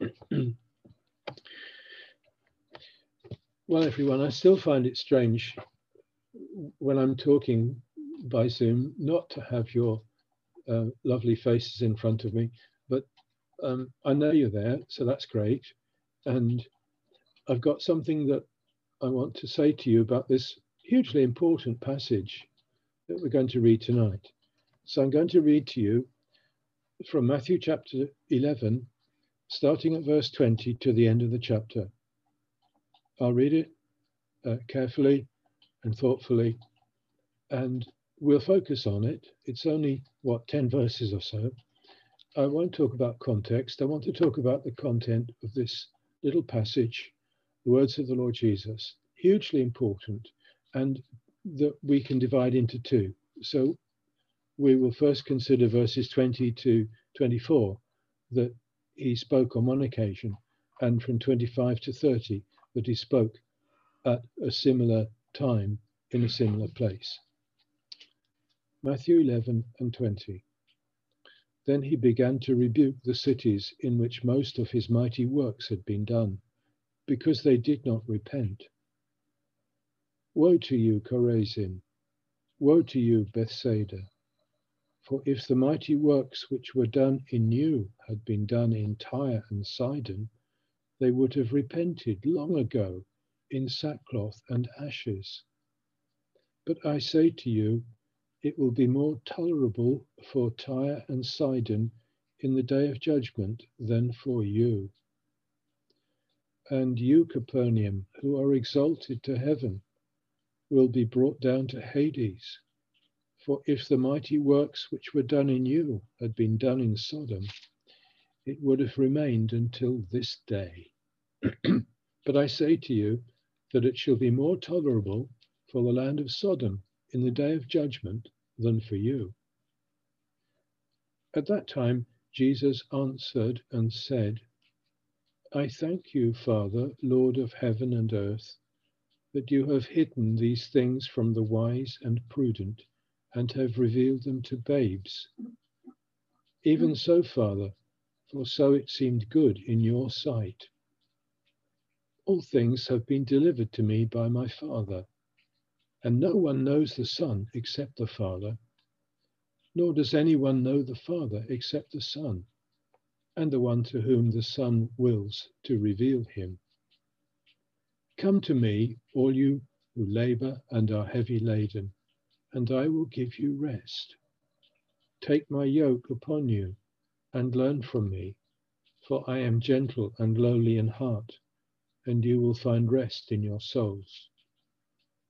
well, everyone, I still find it strange when I'm talking by Zoom not to have your uh, lovely faces in front of me, but um, I know you're there, so that's great. And I've got something that I want to say to you about this hugely important passage that we're going to read tonight. So I'm going to read to you from Matthew chapter 11, starting at verse 20 to the end of the chapter. I'll read it uh, carefully and thoughtfully, and we'll focus on it. It's only, what, 10 verses or so. I won't talk about context. I want to talk about the content of this little passage, the words of the Lord Jesus, hugely important, and that we can divide into two. So we will first consider verses 20 to 24 that he spoke on one occasion, and from 25 to 30 that he spoke at a similar time in a similar place. Matthew 11 and 20. Then he began to rebuke the cities in which most of his mighty works had been done, because they did not repent. Woe to you, Chorazin! Woe to you, Bethsaida! For if the mighty works which were done in you had been done in Tyre and Sidon, they would have repented long ago in sackcloth and ashes. But I say to you, it will be more tolerable for Tyre and Sidon in the day of judgment than for you. And you, Capernaum, who are exalted to heaven, will be brought down to Hades. For if the mighty works which were done in you had been done in Sodom, it would have remained until this day. but I say to you that it shall be more tolerable for the land of Sodom in the day of judgment than for you. At that time, Jesus answered and said, I thank you, Father, Lord of heaven and earth, that you have hidden these things from the wise and prudent and have revealed them to babes. Even so, Father, for so it seemed good in your sight. All things have been delivered to me by my Father, and no one knows the Son except the Father, nor does anyone know the Father except the Son, and the one to whom the Son wills to reveal him. Come to me, all you who labor and are heavy laden and I will give you rest. Take my yoke upon you and learn from me, for I am gentle and lowly in heart, and you will find rest in your souls.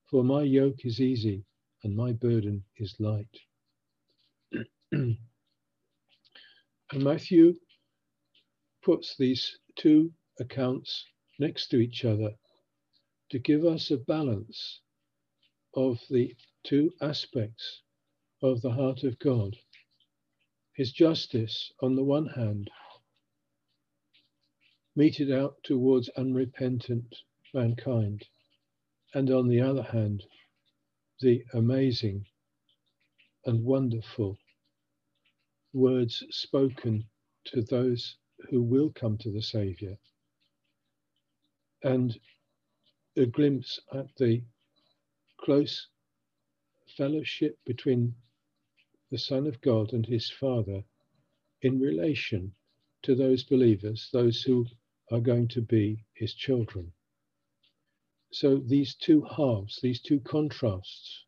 For my yoke is easy and my burden is light. and Matthew puts these two accounts next to each other to give us a balance of the two aspects of the heart of God His justice, on the one hand, meted out towards unrepentant mankind, and on the other hand, the amazing and wonderful words spoken to those who will come to the Saviour, and a glimpse at the close fellowship between the Son of God and his Father in relation to those believers, those who are going to be his children. So these two halves, these two contrasts,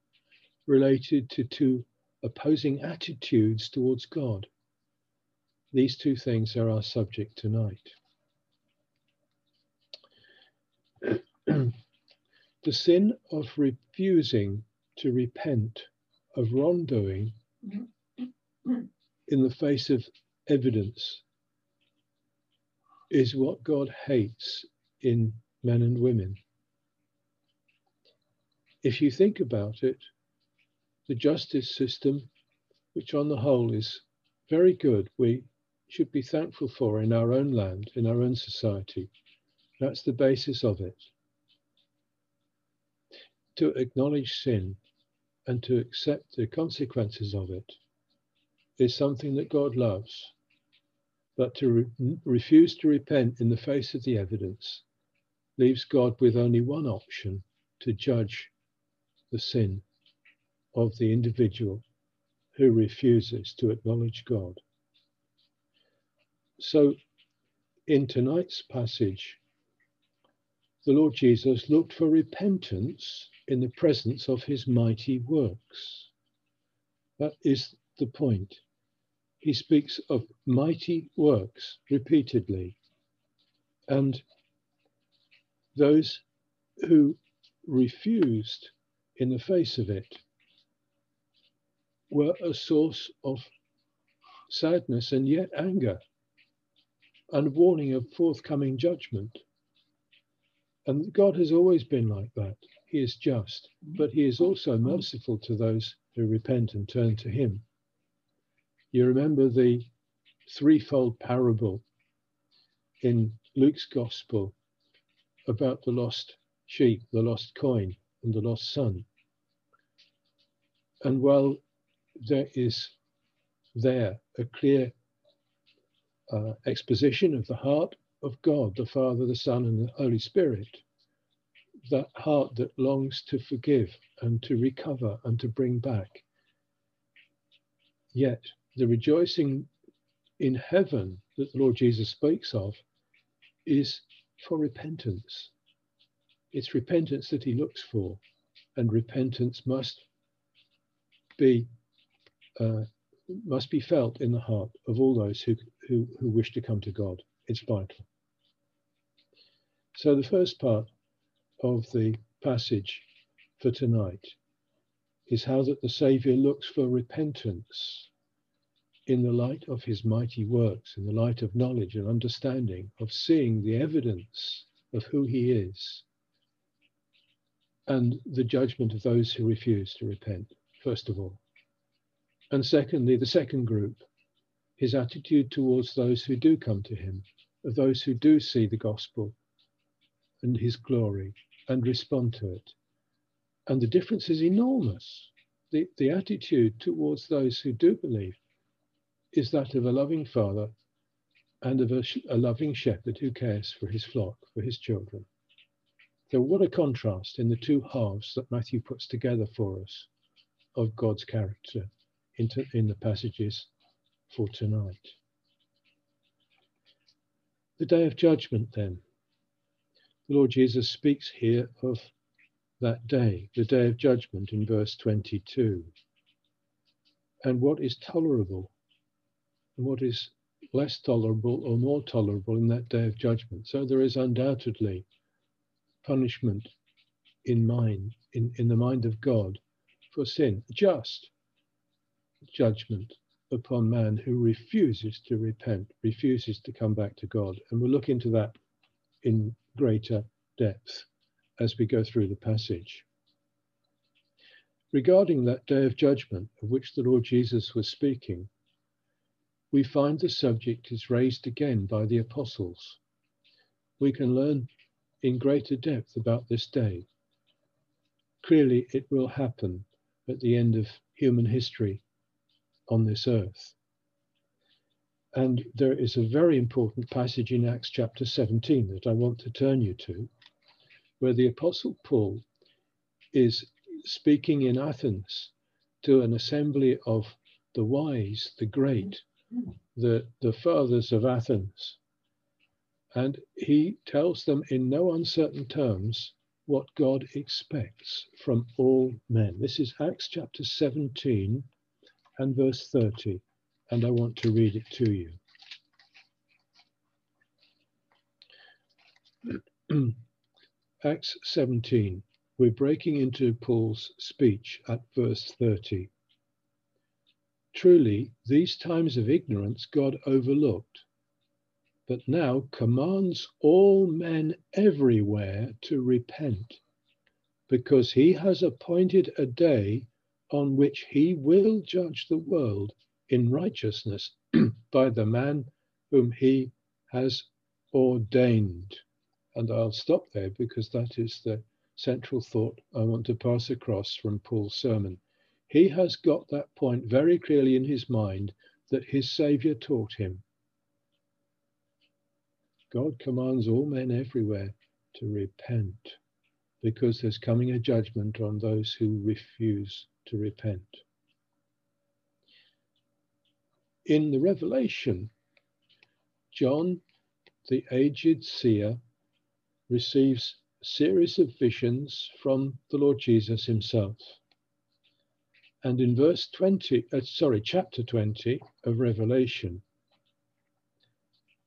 related to two opposing attitudes towards God. These two things are our subject tonight. the sin of refusing to repent of wrongdoing in the face of evidence is what God hates in men and women. If you think about it, the justice system, which on the whole is very good, we should be thankful for in our own land, in our own society. That's the basis of it. To acknowledge sin and to accept the consequences of it is something that God loves. But to re- refuse to repent in the face of the evidence leaves God with only one option to judge the sin of the individual who refuses to acknowledge God. So, in tonight's passage, the Lord Jesus looked for repentance in the presence of his mighty works. That is the point. He speaks of mighty works repeatedly. And those who refused in the face of it were a source of sadness and yet anger and warning of forthcoming judgment. And God has always been like that. He is just, but He is also merciful to those who repent and turn to Him. You remember the threefold parable in Luke's Gospel about the lost sheep, the lost coin, and the lost son. And while there is there a clear uh, exposition of the heart of God, the Father, the Son, and the Holy Spirit, that heart that longs to forgive and to recover and to bring back. Yet the rejoicing in heaven that the Lord Jesus speaks of is for repentance. It's repentance that he looks for, and repentance must be uh, must be felt in the heart of all those who, who, who wish to come to God. It's vital. So the first part of the passage for tonight is how that the Saviour looks for repentance in the light of his mighty works, in the light of knowledge and understanding, of seeing the evidence of who he is, and the judgment of those who refuse to repent, first of all. And secondly, the second group, his attitude towards those who do come to him, of those who do see the gospel and his glory and respond to it. And the difference is enormous. The, the attitude towards those who do believe is that of a loving father and of a, a loving shepherd who cares for his flock, for his children. So, what a contrast in the two halves that Matthew puts together for us of God's character into, in the passages for tonight. The day of judgment, then. The Lord Jesus speaks here of that day, the day of judgment in verse 22, and what is tolerable and what is less tolerable or more tolerable in that day of judgment. So there is undoubtedly punishment in mind, in, in the mind of God for sin, just judgment upon man who refuses to repent, refuses to come back to God. And we'll look into that in greater depth as we go through the passage. Regarding that day of judgment of which the Lord Jesus was speaking, we find the subject is raised again by the apostles. We can learn in greater depth about this day. Clearly, it will happen at the end of human history on this earth. And there is a very important passage in Acts chapter 17 that I want to turn you to, where the Apostle Paul is speaking in Athens to an assembly of the wise, the great, the, the fathers of Athens. And he tells them in no uncertain terms what God expects from all men. This is Acts chapter 17 and verse 30 and I want to read it to you. Acts 17, we're breaking into Paul's speech at verse 30. Truly, these times of ignorance God overlooked, but now commands all men everywhere to repent, because he has appointed a day on which he will judge the world in righteousness by the man whom he has ordained. And I'll stop there because that is the central thought I want to pass across from Paul's sermon. He has got that point very clearly in his mind that his Savior taught him God commands all men everywhere to repent because there's coming a judgment on those who refuse to repent. In the Revelation, John, the aged seer, receives a series of visions from the Lord Jesus himself. And in verse 20, uh, sorry, chapter 20 of Revelation,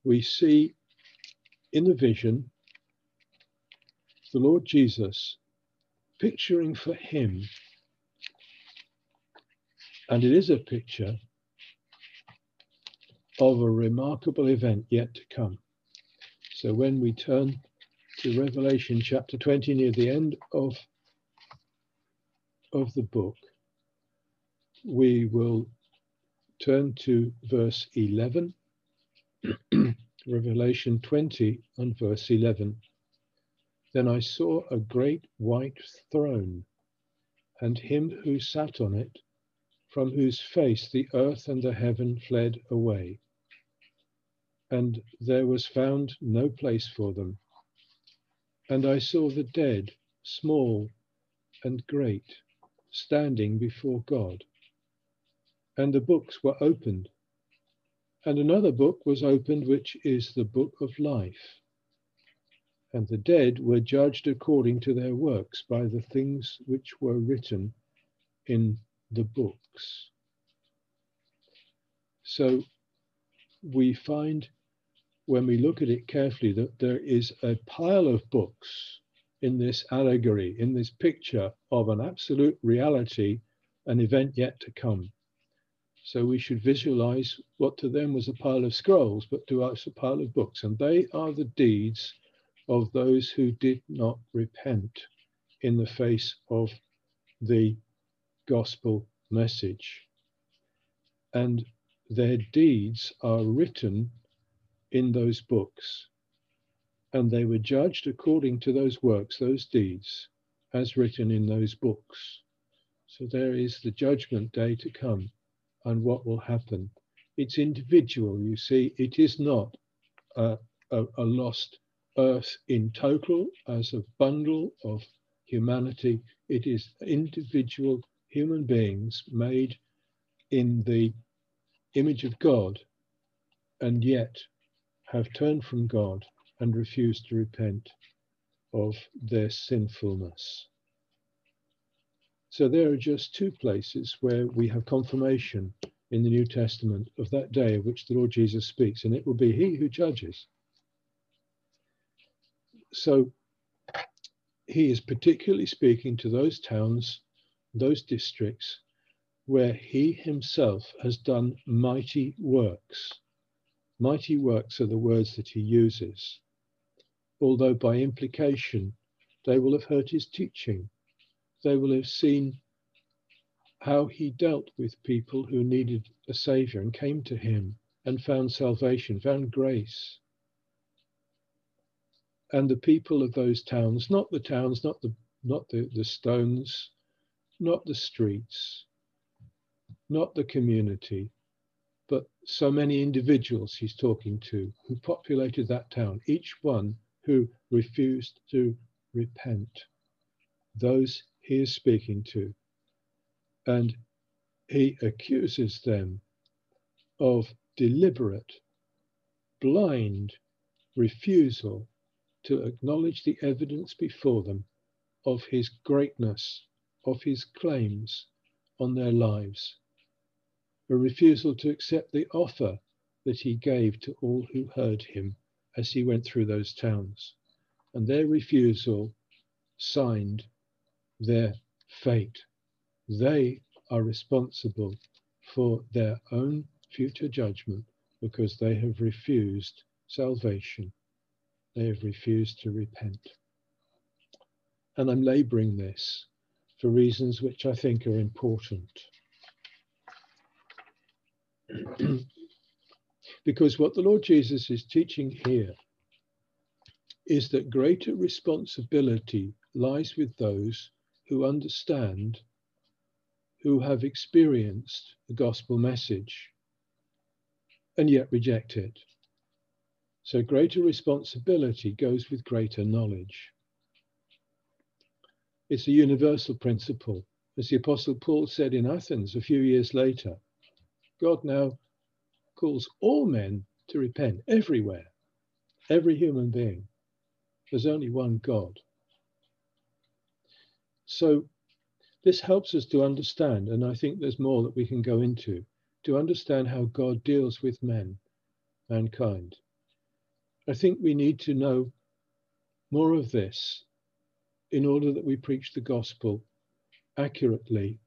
we see in the vision the Lord Jesus picturing for him, and it is a picture of a remarkable event yet to come. So when we turn to Revelation chapter 20, near the end of, of the book, we will turn to verse 11, Revelation 20 and verse 11. Then I saw a great white throne, and him who sat on it, from whose face the earth and the heaven fled away. And there was found no place for them. And I saw the dead, small and great, standing before God and the books were opened. And another book was opened, which is the book of life. And the dead were judged according to their works by the things which were written in the books. So we find when we look at it carefully that there is a pile of books in this allegory, in this picture of an absolute reality, an event yet to come. So we should visualize what to them was a pile of scrolls, but to us a pile of books. And they are the deeds of those who did not repent in the face of the gospel message. And their deeds are written in those books. And they were judged according to those works, those deeds, as written in those books. So there is the judgment day to come and what will happen. It's individual, you see, it is not a, a, a lost earth in total as a bundle of humanity. It is individual human beings made in the image of God and yet have turned from God and refused to repent of their sinfulness. So there are just two places where we have confirmation in the New Testament of that day of which the Lord Jesus speaks, and it will be He who judges. So He is particularly speaking to those towns, those districts where He Himself has done mighty works. Mighty works are the words that He uses, although by implication they will have heard His teaching they will have seen how he dealt with people who needed a savior and came to him and found salvation, found grace. And the people of those towns, not the towns, not the not the, the stones, not the streets, not the community, but so many individuals he's talking to who populated that town, each one who refused to repent. Those he is speaking to. And he accuses them of deliberate, blind refusal to acknowledge the evidence before them of his greatness, of his claims on their lives, a refusal to accept the offer that he gave to all who heard him as he went through those towns. And their refusal signed their fate. They are responsible for their own future judgment because they have refused salvation. They have refused to repent. And I'm laboring this for reasons which I think are important. because what the Lord Jesus is teaching here is that greater responsibility lies with those who understand, who have experienced the gospel message and yet reject it. So greater responsibility goes with greater knowledge. It's a universal principle. As the Apostle Paul said in Athens a few years later, God now calls all men to repent everywhere, every human being. There's only one God. So this helps us to understand, and I think there's more that we can go into, to understand how God deals with men, mankind. I think we need to know more of this in order that we preach the gospel accurately,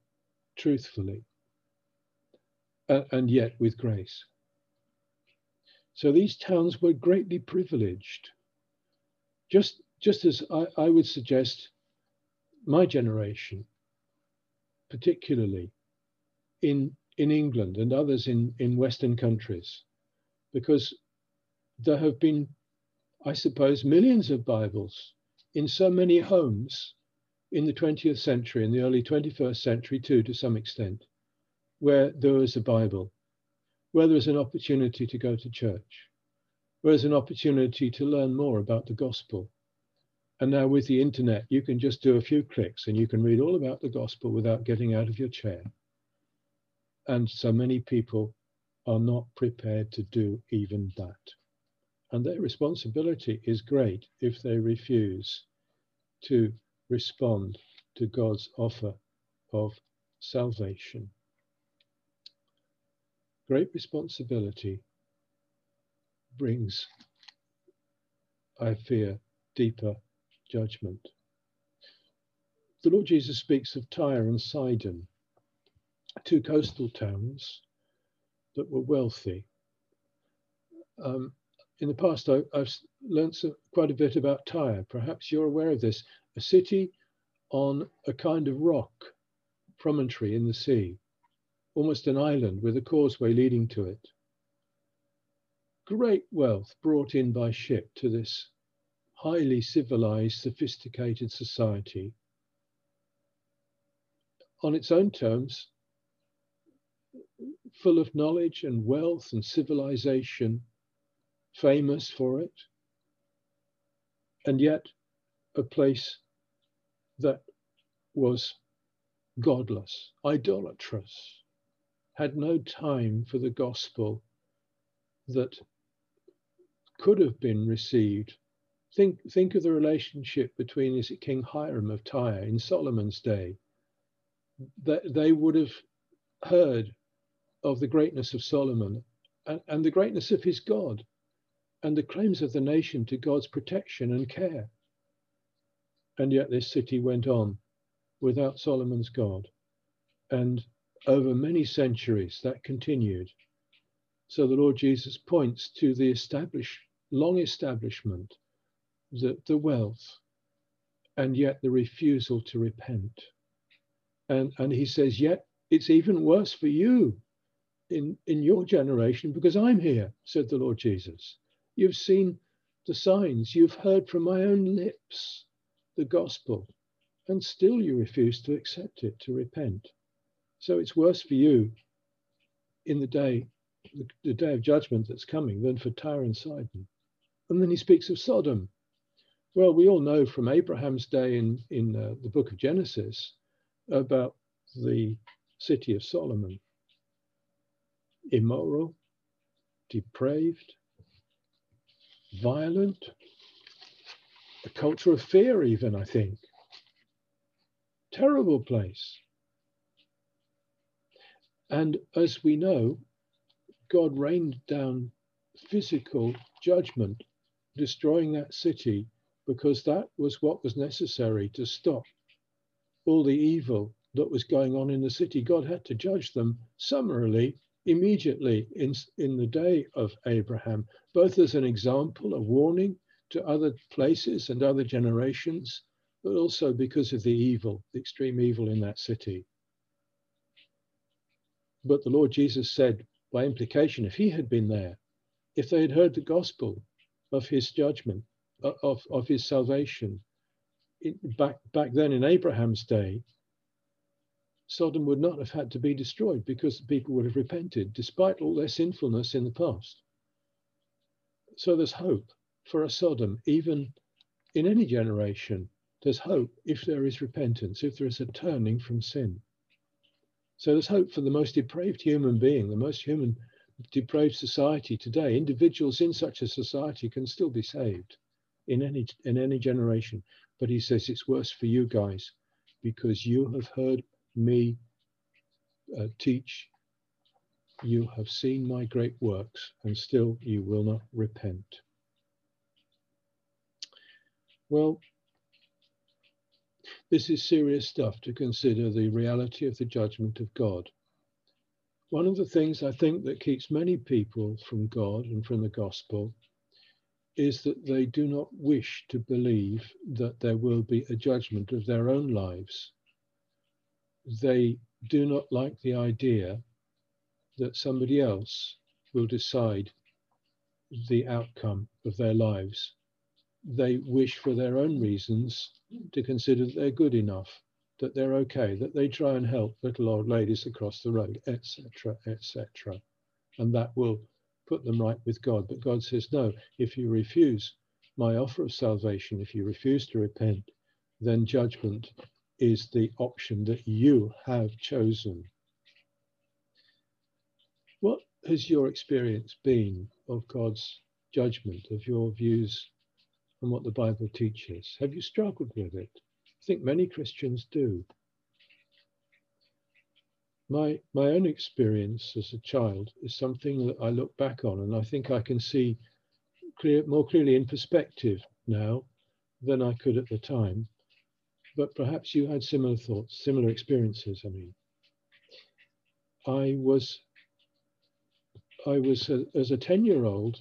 truthfully, and yet with grace. So these towns were greatly privileged. Just, just as I, I would suggest my generation particularly in, in England and others in, in Western countries, because there have been, I suppose, millions of Bibles in so many homes in the 20th century, in the early 21st century too, to some extent, where there is a Bible, where there is an opportunity to go to church, where there's an opportunity to learn more about the gospel, and now with the internet, you can just do a few clicks and you can read all about the gospel without getting out of your chair. And so many people are not prepared to do even that. And their responsibility is great if they refuse to respond to God's offer of salvation. Great responsibility brings, I fear, deeper judgment. The Lord Jesus speaks of Tyre and Sidon, two coastal towns that were wealthy. Um, in the past, I, have learned quite a bit about Tyre. Perhaps you're aware of this. A city on a kind of rock promontory in the sea, almost an island with a causeway leading to it. Great wealth brought in by ship to this highly civilized, sophisticated society on its own terms, full of knowledge and wealth and civilization, famous for it, and yet a place that was godless, idolatrous, had no time for the gospel that could have been received Think, think of the relationship between is it King Hiram of Tyre in Solomon's day. That they would have heard of the greatness of Solomon and, and the greatness of his God and the claims of the nation to God's protection and care. And yet this city went on without Solomon's God. And over many centuries that continued. So the Lord Jesus points to the established, long establishment the, the wealth and yet the refusal to repent. And, and he says, yet it's even worse for you in, in your generation because I'm here, said the Lord Jesus. You've seen the signs, you've heard from my own lips the gospel, and still you refuse to accept it, to repent. So it's worse for you in the day, the, the day of judgment that's coming, than for Tyre and Sidon. And then he speaks of Sodom. Well, we all know from Abraham's day in, in uh, the book of Genesis about the city of Solomon. Immoral, depraved, violent, a culture of fear, even, I think. Terrible place. And as we know, God rained down physical judgment, destroying that city because that was what was necessary to stop all the evil that was going on in the city. God had to judge them summarily, immediately in, in the day of Abraham, both as an example, a warning to other places and other generations, but also because of the evil, the extreme evil in that city. But the Lord Jesus said, by implication, if he had been there, if they had heard the gospel of his judgment, uh, of, of his salvation. It, back, back then in Abraham's day, Sodom would not have had to be destroyed because the people would have repented despite all their sinfulness in the past. so there's hope for a Sodom, even in any generation. There's hope if there is repentance, if there is a turning from sin. So there's hope for the most depraved human being, the most human depraved society today. Individuals in such a society can still be saved in any in any generation. But he says it's worse for you guys because you have heard me uh, teach. You have seen my great works, and still you will not repent. Well, this is serious stuff to consider the reality of the judgment of God. One of the things I think that keeps many people from God and from the gospel is that they do not wish to believe that there will be a judgment of their own lives. They do not like the idea that somebody else will decide the outcome of their lives they wish for their own reasons to consider that they're good enough, that they're okay, that they try and help little old ladies across the road, etc., etc. And that will put them right with God. But God says, no, if you refuse my offer of salvation, if you refuse to repent, then judgment is the option that you have chosen. What has your experience been of God's judgment, of your views and what the Bible teaches? Have you struggled with it? I think many Christians do. My, my own experience as a child is something that I look back on and I think I can see clear, more clearly in perspective now than I could at the time. But perhaps you had similar thoughts, similar experiences. I mean, I was, I was a, as a 10 year old,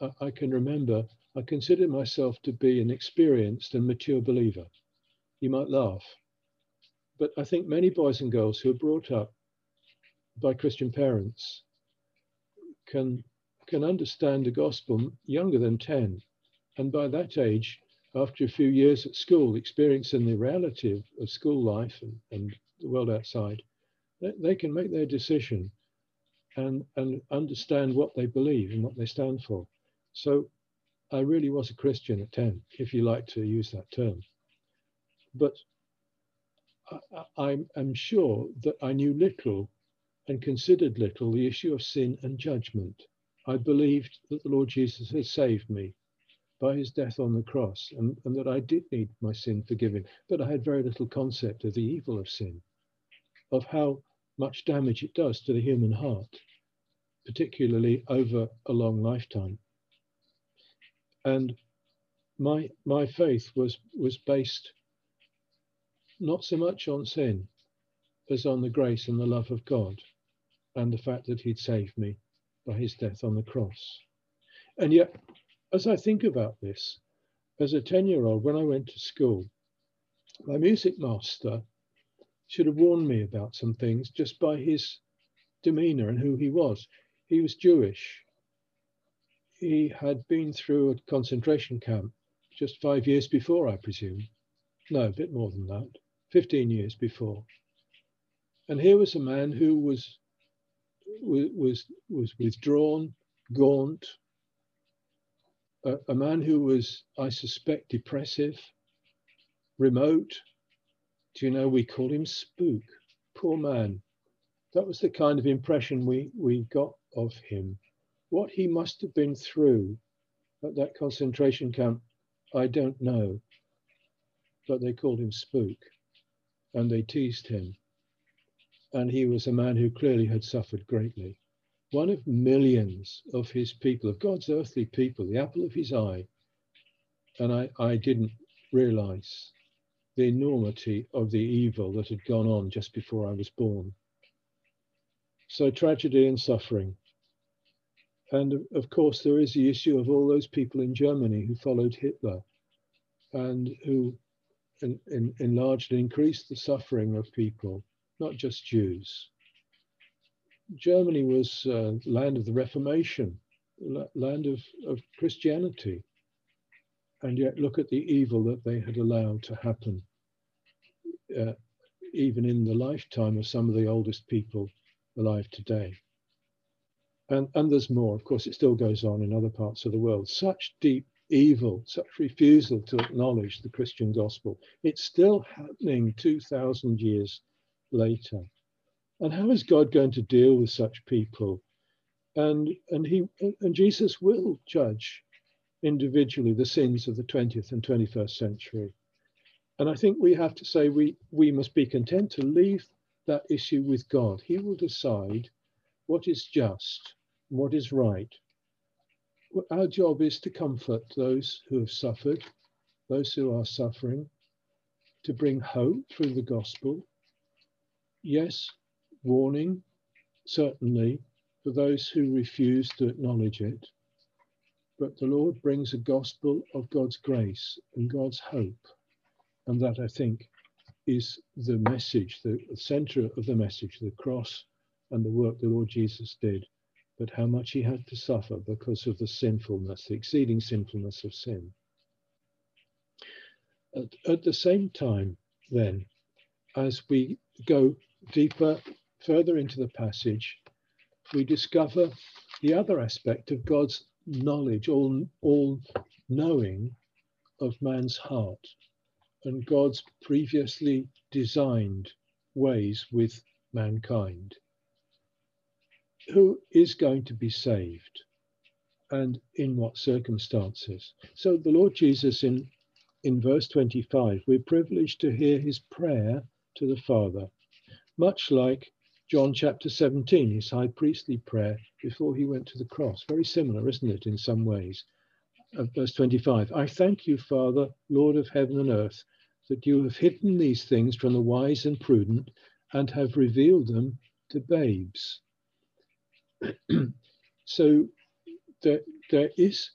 I, I can remember I consider myself to be an experienced and mature believer. You might laugh, but I think many boys and girls who are brought up by Christian parents can can understand the gospel younger than 10. And by that age, after a few years at school, experiencing the reality of, of school life and, and, the world outside, they, they can make their decision and, and understand what they believe and what they stand for. So I really was a Christian at 10, if you like to use that term. But I, am sure that I knew little and considered little the issue of sin and judgment. I believed that the Lord Jesus had saved me by his death on the cross and, and that I did need my sin forgiven. But I had very little concept of the evil of sin, of how much damage it does to the human heart, particularly over a long lifetime and my my faith was was based not so much on sin as on the grace and the love of God and the fact that he'd saved me by his death on the cross. And yet, as I think about this, as a 10 year old, when I went to school, my music master should have warned me about some things just by his demeanor and who he was. He was Jewish he had been through a concentration camp just five years before, I presume. No, a bit more than that, 15 years before. And here was a man who was, was, was withdrawn, gaunt, a, a man who was, I suspect, depressive, remote. Do you know, we call him Spook. Poor man. That was the kind of impression we, we got of him. What he must have been through at that concentration camp, I don't know. But they called him Spook and they teased him. And he was a man who clearly had suffered greatly. One of millions of his people, of God's earthly people, the apple of his eye. And I, I didn't realize the enormity of the evil that had gone on just before I was born. So, tragedy and suffering and of course, there is the issue of all those people in Germany who followed Hitler and who in, in, enlarged and increased the suffering of people, not just Jews. Germany was uh, land of the Reformation, land of, of Christianity. And yet, look at the evil that they had allowed to happen, uh, even in the lifetime of some of the oldest people alive today. And, and there's more. Of course, it still goes on in other parts of the world. Such deep evil, such refusal to acknowledge the Christian gospel. It's still happening 2,000 years later. And how is God going to deal with such people? And, and, he, and Jesus will judge individually the sins of the 20th and 21st century. And I think we have to say we, we must be content to leave that issue with God. He will decide what is just, what is right. Our job is to comfort those who have suffered, those who are suffering, to bring hope through the gospel. Yes, warning, certainly, for those who refuse to acknowledge it. But the Lord brings a gospel of God's grace and God's hope. And that, I think, is the message, the center of the message, the cross and the work the Lord Jesus did, but how much he had to suffer because of the sinfulness, the exceeding sinfulness of sin. At, at the same time, then, as we go deeper, further into the passage, we discover the other aspect of God's knowledge, all, all knowing of man's heart and God's previously designed ways with mankind. Who is going to be saved and in what circumstances? So, the Lord Jesus in, in verse 25, we're privileged to hear his prayer to the Father, much like John chapter 17, his high priestly prayer before he went to the cross. Very similar, isn't it, in some ways? Uh, verse 25 I thank you, Father, Lord of heaven and earth, that you have hidden these things from the wise and prudent and have revealed them to babes. so there, there is,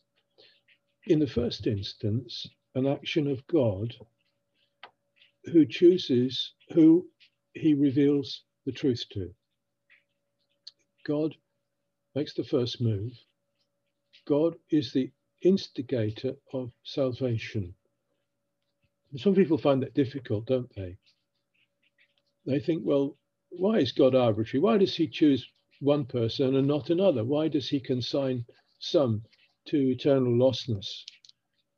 in the first instance, an action of God who chooses who he reveals the truth to. God makes the first move. God is the instigator of salvation. Some people find that difficult, don't they? They think, well, why is God arbitrary? Why does he choose one person and not another? Why does he consign some to eternal lostness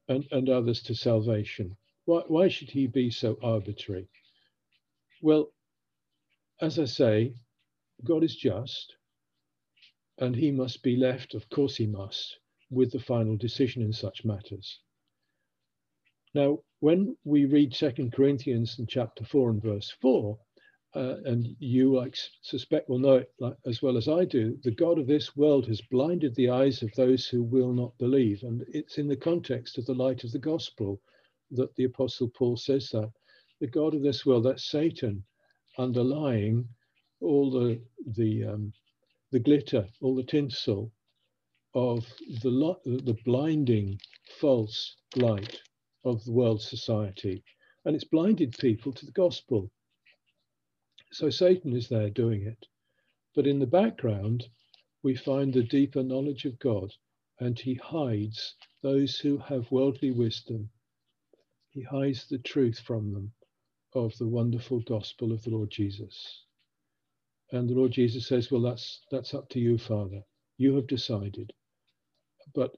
and, and others to salvation? Why, why should he be so arbitrary? Well, as I say, God is just, and he must be left, of course, he must, with the final decision in such matters. Now, when we read Second Corinthians in chapter 4 and verse 4, uh, and you, I suspect, will know it like, as well as I do, the God of this world has blinded the eyes of those who will not believe. And it's in the context of the light of the gospel that the Apostle Paul says that. The God of this world, that's Satan, underlying all the the um, the glitter, all the tinsel of the the blinding false light of the world society, and it's blinded people to the gospel. So Satan is there doing it, but in the background we find the deeper knowledge of God, and he hides those who have worldly wisdom. He hides the truth from them of the wonderful gospel of the Lord Jesus. And the Lord Jesus says, Well, that's that's up to you, Father. You have decided. But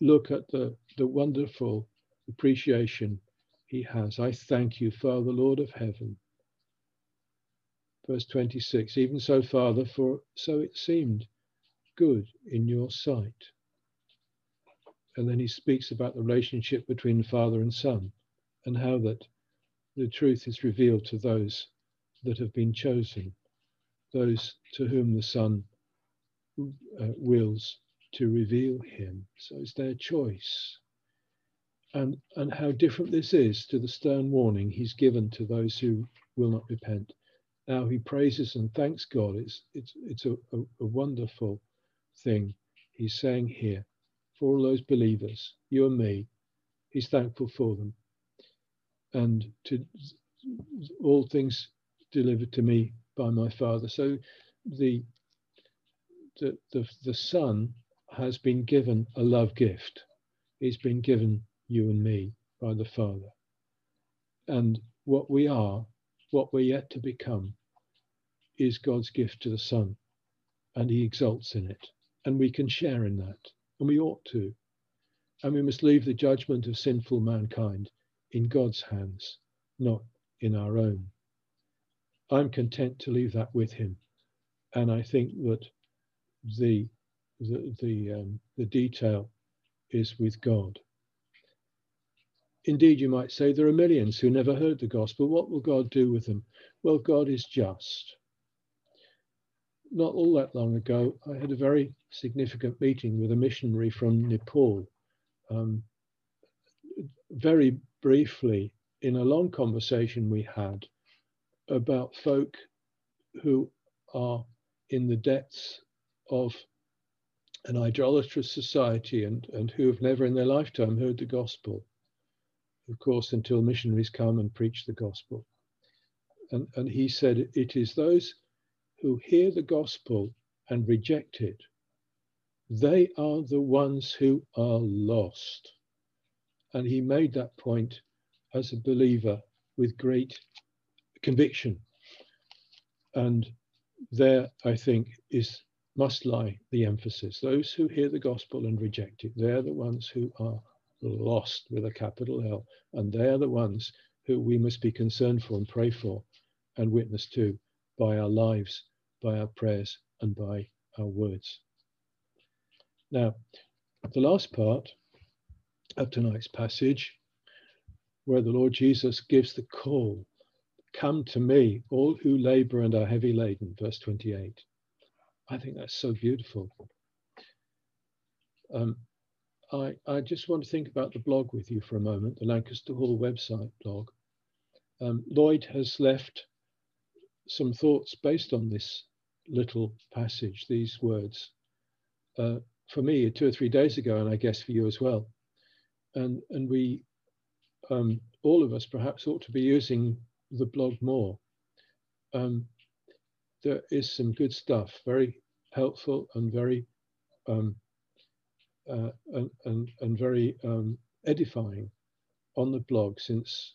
look at the, the wonderful appreciation he has. I thank you, Father, Lord of heaven. Verse 26 Even so, Father, for so it seemed good in your sight. And then he speaks about the relationship between Father and Son and how that the truth is revealed to those that have been chosen, those to whom the Son uh, wills to reveal him. So it's their choice. And, and how different this is to the stern warning he's given to those who will not repent. Now he praises and thanks God. It's, it's, it's a, a, a wonderful thing he's saying here for all those believers, you and me. He's thankful for them and to all things delivered to me by my Father. So the the the, the Son has been given a love gift. He's been given you and me by the Father. And what we are, what we're yet to become, is God's gift to the Son, and He exalts in it. And we can share in that, and we ought to. And we must leave the judgment of sinful mankind in God's hands, not in our own. I'm content to leave that with Him. And I think that the, the, the, um, the detail is with God. Indeed, you might say there are millions who never heard the gospel. What will God do with them? Well, God is just. Not all that long ago, I had a very significant meeting with a missionary from Nepal. Um, very briefly, in a long conversation we had about folk who are in the depths of an idolatrous society and, and who have never in their lifetime heard the gospel of course, until missionaries come and preach the gospel. And, and he said, It is those who hear the gospel and reject it, they are the ones who are lost. And he made that point as a believer with great conviction. And there, I think, is must lie the emphasis. Those who hear the gospel and reject it, they're the ones who are lost with a capital L. And they are the ones who we must be concerned for and pray for and witness to by our lives, by our prayers, and by our words. Now, the last part of tonight's passage, where the Lord Jesus gives the call Come to me, all who labor and are heavy laden, verse 28. I think that's so beautiful. Um, I, I just want to think about the blog with you for a moment, the Lancaster Hall website blog. Um, Lloyd has left some thoughts based on this little passage, these words, uh, for me two or three days ago, and I guess for you as well. And, and we, um, all of us perhaps ought to be using the blog more. Um, there is some good stuff, very helpful and very um, uh, and, and, and, very um, edifying on the blog since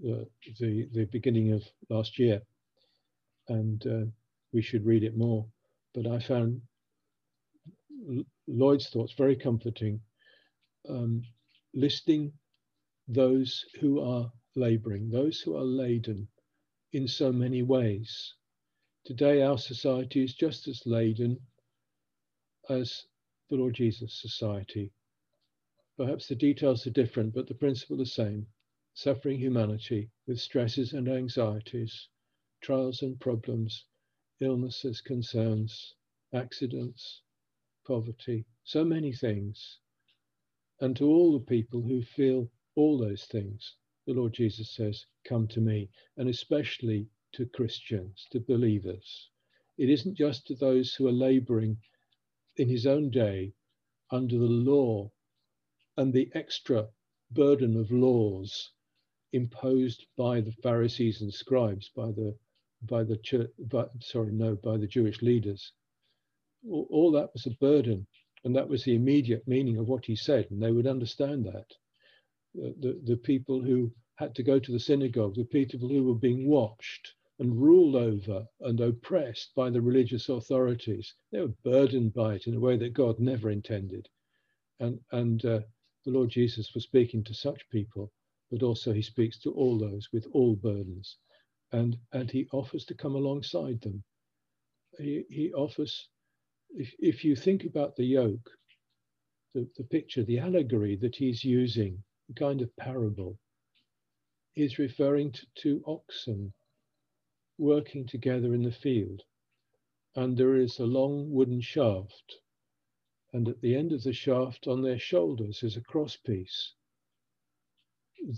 the, the, the, beginning of last year. And uh, we should read it more. But I found Lloyd's thoughts very comforting, um, listing those who are laboring, those who are laden in so many ways. Today, our society is just as laden as the Lord Jesus Society. Perhaps the details are different, but the principle the same. Suffering humanity with stresses and anxieties, trials and problems, illnesses, concerns, accidents, poverty, so many things. And to all the people who feel all those things, the Lord Jesus says, Come to me, and especially to Christians, to believers. It isn't just to those who are laboring in his own day under the law and the extra burden of laws imposed by the Pharisees and scribes, by the by the church, by, sorry, no, by the Jewish leaders. All, all, that was a burden, and that was the immediate meaning of what he said, and they would understand that. The, the, the people who had to go to the synagogue, the people who were being watched, and ruled over and oppressed by the religious authorities. They were burdened by it in a way that God never intended. And, and uh, the Lord Jesus was speaking to such people, but also he speaks to all those with all burdens. And, and he offers to come alongside them. He, he offers, if, if you think about the yoke, the, the picture, the allegory that he's using, the kind of parable, is referring to, to oxen working together in the field, and there is a long wooden shaft, and at the end of the shaft on their shoulders is a crosspiece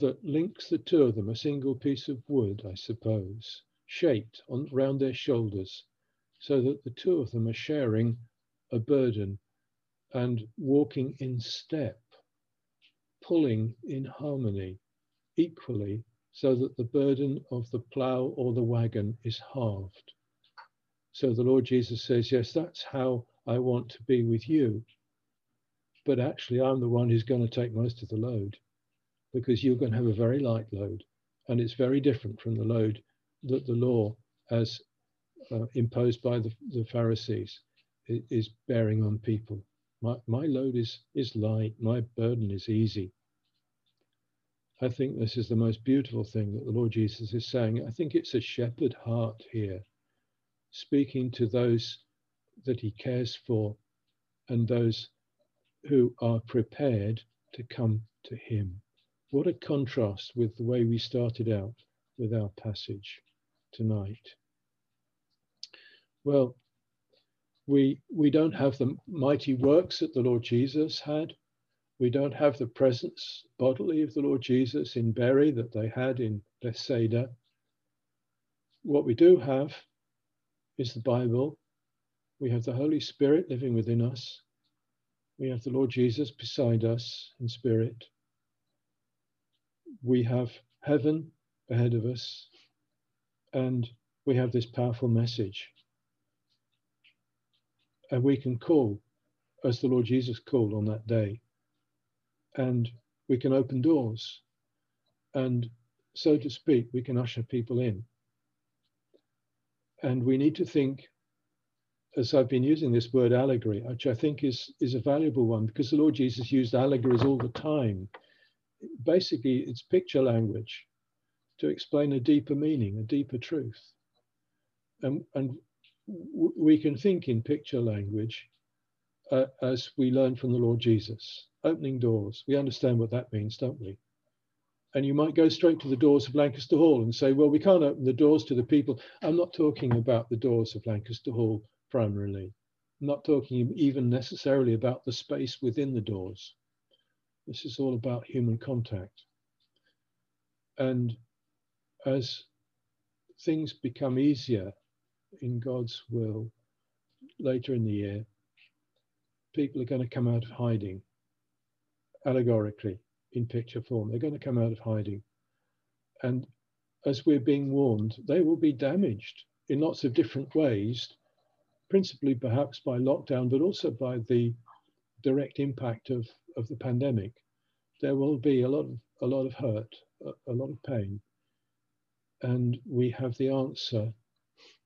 that links the two of them, a single piece of wood, I suppose, shaped on round their shoulders, so that the two of them are sharing a burden and walking in step, pulling in harmony equally so that the burden of the plow or the wagon is halved. So the Lord Jesus says, Yes, that's how I want to be with you. But actually, I'm the one who's going to take most of the load because you're going to have a very light load. And it's very different from the load that the law as uh, imposed by the, the Pharisees. is bearing on people. My, my load is, is light, my burden is easy. I think this is the most beautiful thing that the Lord Jesus is saying. I think it's a shepherd heart here, speaking to those that he cares for and those who are prepared to come to him. What a contrast with the way we started out with our passage tonight. Well, we, we don't have the mighty works that the Lord Jesus had. We don't have the presence bodily of the Lord Jesus in Bury that they had in Bethsaida. What we do have is the Bible. We have the Holy Spirit living within us. We have the Lord Jesus beside us in spirit. We have heaven ahead of us. And we have this powerful message and we can call as the Lord Jesus called on that day. And we can open doors. And so to speak, we can usher people in. And we need to think, as I've been using this word allegory, which I think is, is a valuable one because the Lord Jesus used allegories all the time. Basically, it's picture language to explain a deeper meaning, a deeper truth. And, and we can think in picture language uh, as we learn from the Lord Jesus. Opening doors, we understand what that means, don't we? And you might go straight to the doors of Lancaster Hall and say, well, we can't open the doors to the people. I'm not talking about the doors of Lancaster Hall primarily. I'm not talking even necessarily about the space within the doors. This is all about human contact. And as things become easier in God's will later in the year, people are going to come out of hiding, allegorically, in picture form. They're going to come out of hiding. And as we're being warned, they will be damaged in lots of different ways, principally perhaps by lockdown, but also by the direct impact of, of the pandemic. There will be a lot of, a lot of hurt, a, a lot of pain. And we have the answer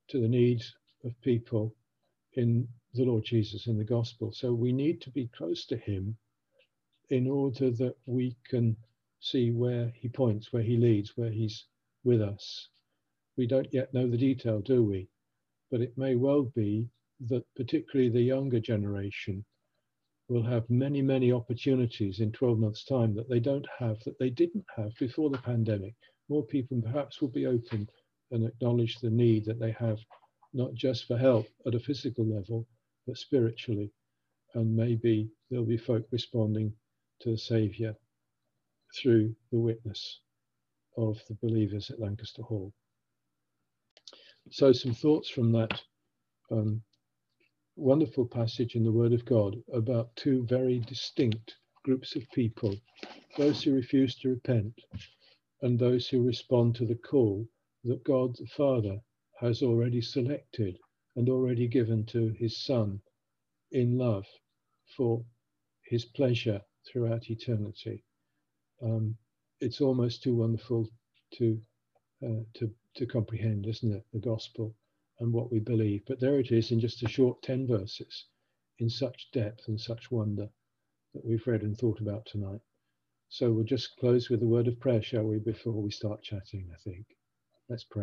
to the needs of people in the Lord Jesus in the gospel. So we need to be close to him in order that we can see where he points, where he leads, where he's with us. We don't yet know the detail, do we? But it may well be that particularly the younger generation will have many, many opportunities in 12 months' time that they don't have, that they didn't have before the pandemic. More people perhaps will be open and acknowledge the need that they have, not just for help at a physical level, but spiritually. And maybe there'll be folk responding to the Saviour through the witness of the believers at Lancaster Hall. So, some thoughts from that um, wonderful passage in the Word of God about two very distinct groups of people those who refuse to repent and those who respond to the call that God the Father has already selected and already given to his Son in love for his pleasure throughout eternity. Um, it's almost too wonderful to, uh, to, to comprehend, isn't it? The gospel and what we believe. But there it is in just a short 10 verses, in such depth and such wonder that we've read and thought about tonight. So we'll just close with a word of prayer, shall we, before we start chatting, I think. Let's pray.